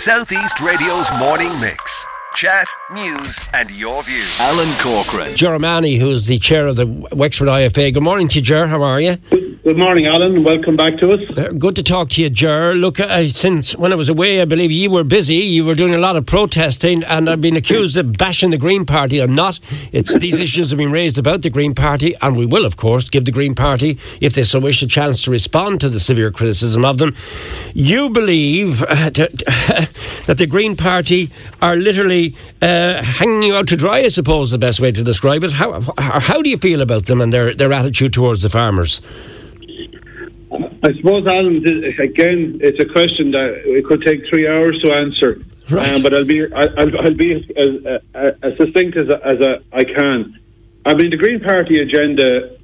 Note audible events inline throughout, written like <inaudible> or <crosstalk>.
Southeast Radio's morning mix. Chat, news, and your views. Alan Corcoran. Ger O'Mahony, who's the chair of the Wexford IFA. Good morning to you, Ger. How are you? Good morning, Alan. Welcome back to us. Uh, Good to talk to you, Ger. Look, uh, since when I was away, I believe you were busy. You were doing a lot of protesting, and I've been accused of bashing the Green Party. I'm not. It's these issues have been raised about the Green Party, and we will, of course, give the Green Party, if they so wish, a chance to respond to the severe criticism of them. You believe uh, <laughs> <laughs> that the Green Party are literally uh, hanging you out to dry. I suppose the best way to describe it. How, how do you feel about them and their their attitude towards the farmers? I suppose, Alan, again, it's a question that it could take three hours to answer. Right. Um, but I'll be I'll, I'll be as, as, as, as succinct as, as I, I can. I mean, the Green Party agenda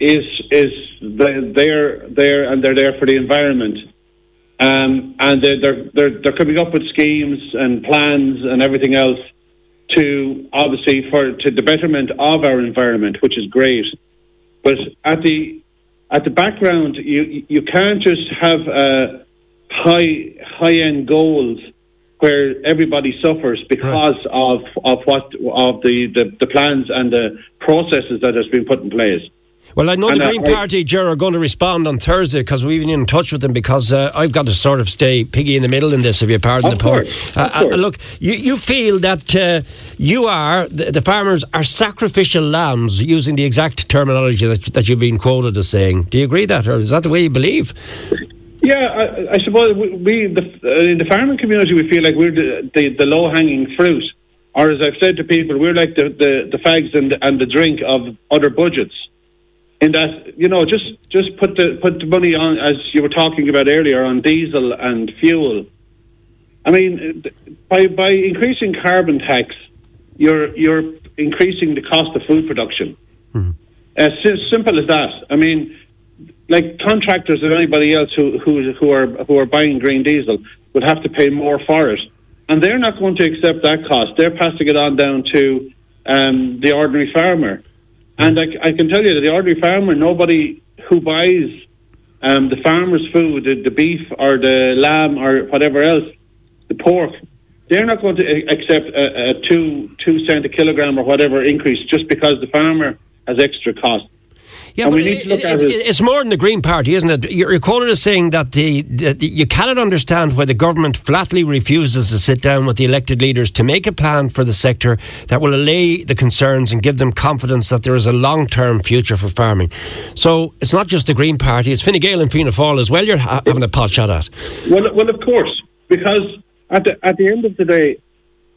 is is the, they're there and they're there for the environment, um, and they're, they're they're they're coming up with schemes and plans and everything else to obviously for to the betterment of our environment, which is great. But at the at the background, you you can't just have uh, high high end goals where everybody suffers because of of what of the, the, the plans and the processes that has been put in place. Well, I know And, the uh, Green I- Party, Ger, are going to respond on Thursday because we've been in touch with them because uh, I've got to sort of stay piggy in the middle in this, if you pardon the pun. Uh, uh, look, you, you feel that uh, you are, the, the farmers are sacrificial lambs, using the exact terminology that, that you've been quoted as saying. Do you agree that, or is that the way you believe? Yeah, I, I suppose we, we the, uh, in the farming community we feel like we're the, the, the low hanging fruit, or as I've said to people, we're like the, the, the fags and the, and the drink of other budgets. In that, you know, just just put the put the money on as you were talking about earlier on diesel and fuel. I mean, by by increasing carbon tax, you're you're increasing the cost of food production. As si- simple as that. I mean, like contractors and anybody else who who who are who are buying green diesel would have to pay more for it, and they're not going to accept that cost. They're passing it on down to um, the ordinary farmer, and I, I can tell you that the ordinary farmer, nobody who buys um, the farmer's food, the, the beef or the lamb or whatever else, the pork, they're not going to accept a, a two two cent a kilogram or whatever increase just because the farmer has extra cost. Yeah, And but we need to look it- it- it- it's more than the Green Party, isn't it? You're you're quoted as saying that the, the, the you cannot understand why the government flatly refuses to sit down with the elected leaders to make a plan for the sector that will allay the concerns and give them confidence that there is a long term future for farming. So it's not just the Green Party; it's Fine Gael and Fianna Fáil as well. You're ha- having a pot shot at. Well, well, of course, because at the at the end of the day,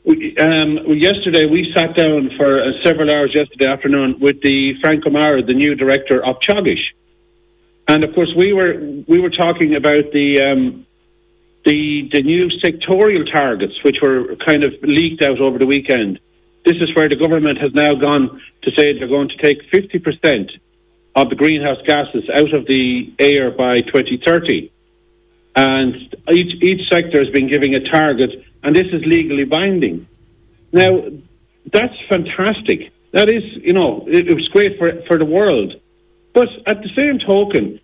um, yesterday we sat down for uh, several hours yesterday afternoon with the Frank O'Mara, the new director of Teagasc, and of course we were we were talking about the um, the the new sectorial targets, which were kind of leaked out over the weekend. This is where the government has now gone to say they're going to take fifty percent of the greenhouse gases out of the air by 2030 and each each sector has been giving a target, and this is legally binding. Now, that's fantastic. That is, you know, it, it was great for for the world, but at the same token,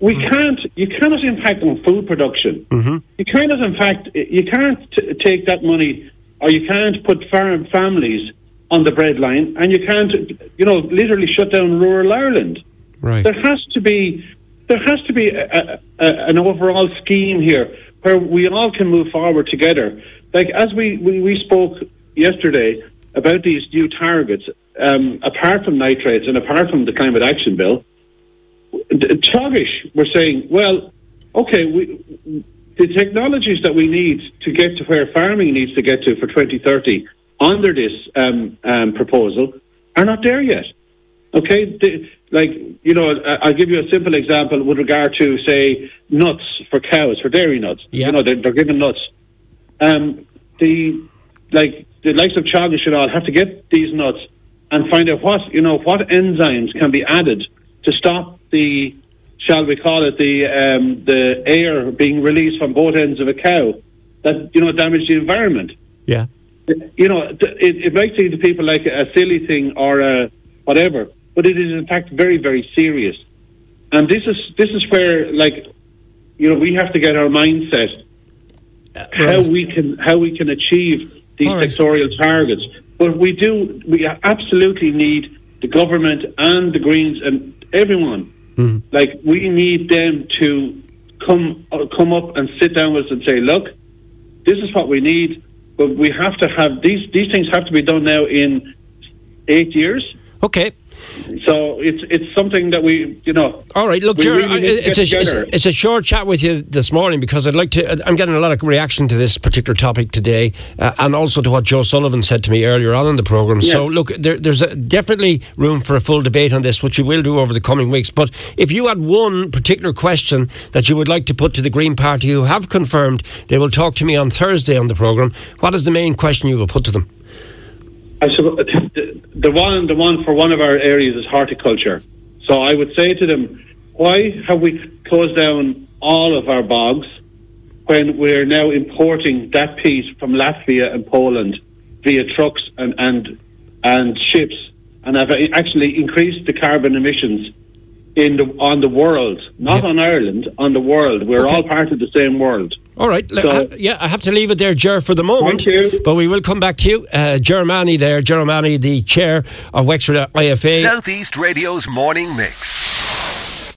we hmm. can't. You cannot impact on food production. Mm-hmm. You cannot, in fact, you can't t- take that money, or you can't put farm families on the breadline, and you can't, you know, literally shut down rural Ireland Right. there has to be there has to be a, a, an overall scheme here where we all can move forward together. Like as we, we, we spoke yesterday about these new targets, um, apart from nitrates and apart from the climate action bill, Teagasc were saying, well, okay, we, the technologies that we need to get to where farming needs to get to for 2030 under this um, um, proposal are not there yet. Okay, the, like you know, I'll give you a simple example with regard to say nuts for cows, for dairy nuts. Yeah. You know, they're, they're given nuts. Um, the like the likes of Teagasc and all have to get these nuts and find out what you know what enzymes can be added to stop the shall we call it the um, the air being released from both ends of a cow that you know damage the environment Yeah. you know, it, it might seem to people like a silly thing or a whatever, but it is in fact very, very serious. And this is this is where, like, you know, we have to get our mindset how we can how we can achieve these right. sectorial targets. But we do we absolutely need the government and the Greens and everyone. Mm-hmm. Like we need them to come uh, come up and sit down with us and say, look, this is what we need, but we have to have these these things have to be done now in eight years. Okay. So it's it's something that we you know. All right, look, Ger, really I- need to it's, a, it's, a, it's a short chat with you this morning because I'd like to. I'm getting a lot of reaction to this particular topic today, uh, and also to what Joe Sullivan said to me earlier on in the program. So, look, there, there's a, definitely room for a full debate on this, which we will do over the coming weeks. But if you had one particular question that you would like to put to the Green Party, who have confirmed they will talk to me on Thursday on the program, what is the main question you will put to them? I suppose the, the one the one for one of our areas is horticulture. So I would say to them, why have we closed down all of our bogs when we're now importing that piece from Latvia and Poland via trucks and and, and ships and have actually increased the carbon emissions in the on the world, not Yeah. on Ireland, on the world. We're Okay. all part of the same world. All right. So- yeah, I have to leave it there, Ger, for the moment. Thank you. But we will come back to you. Uh, Ger Mahony there, Ger Mahony, the chair of Wexford IFA. Southeast Radio's morning mix.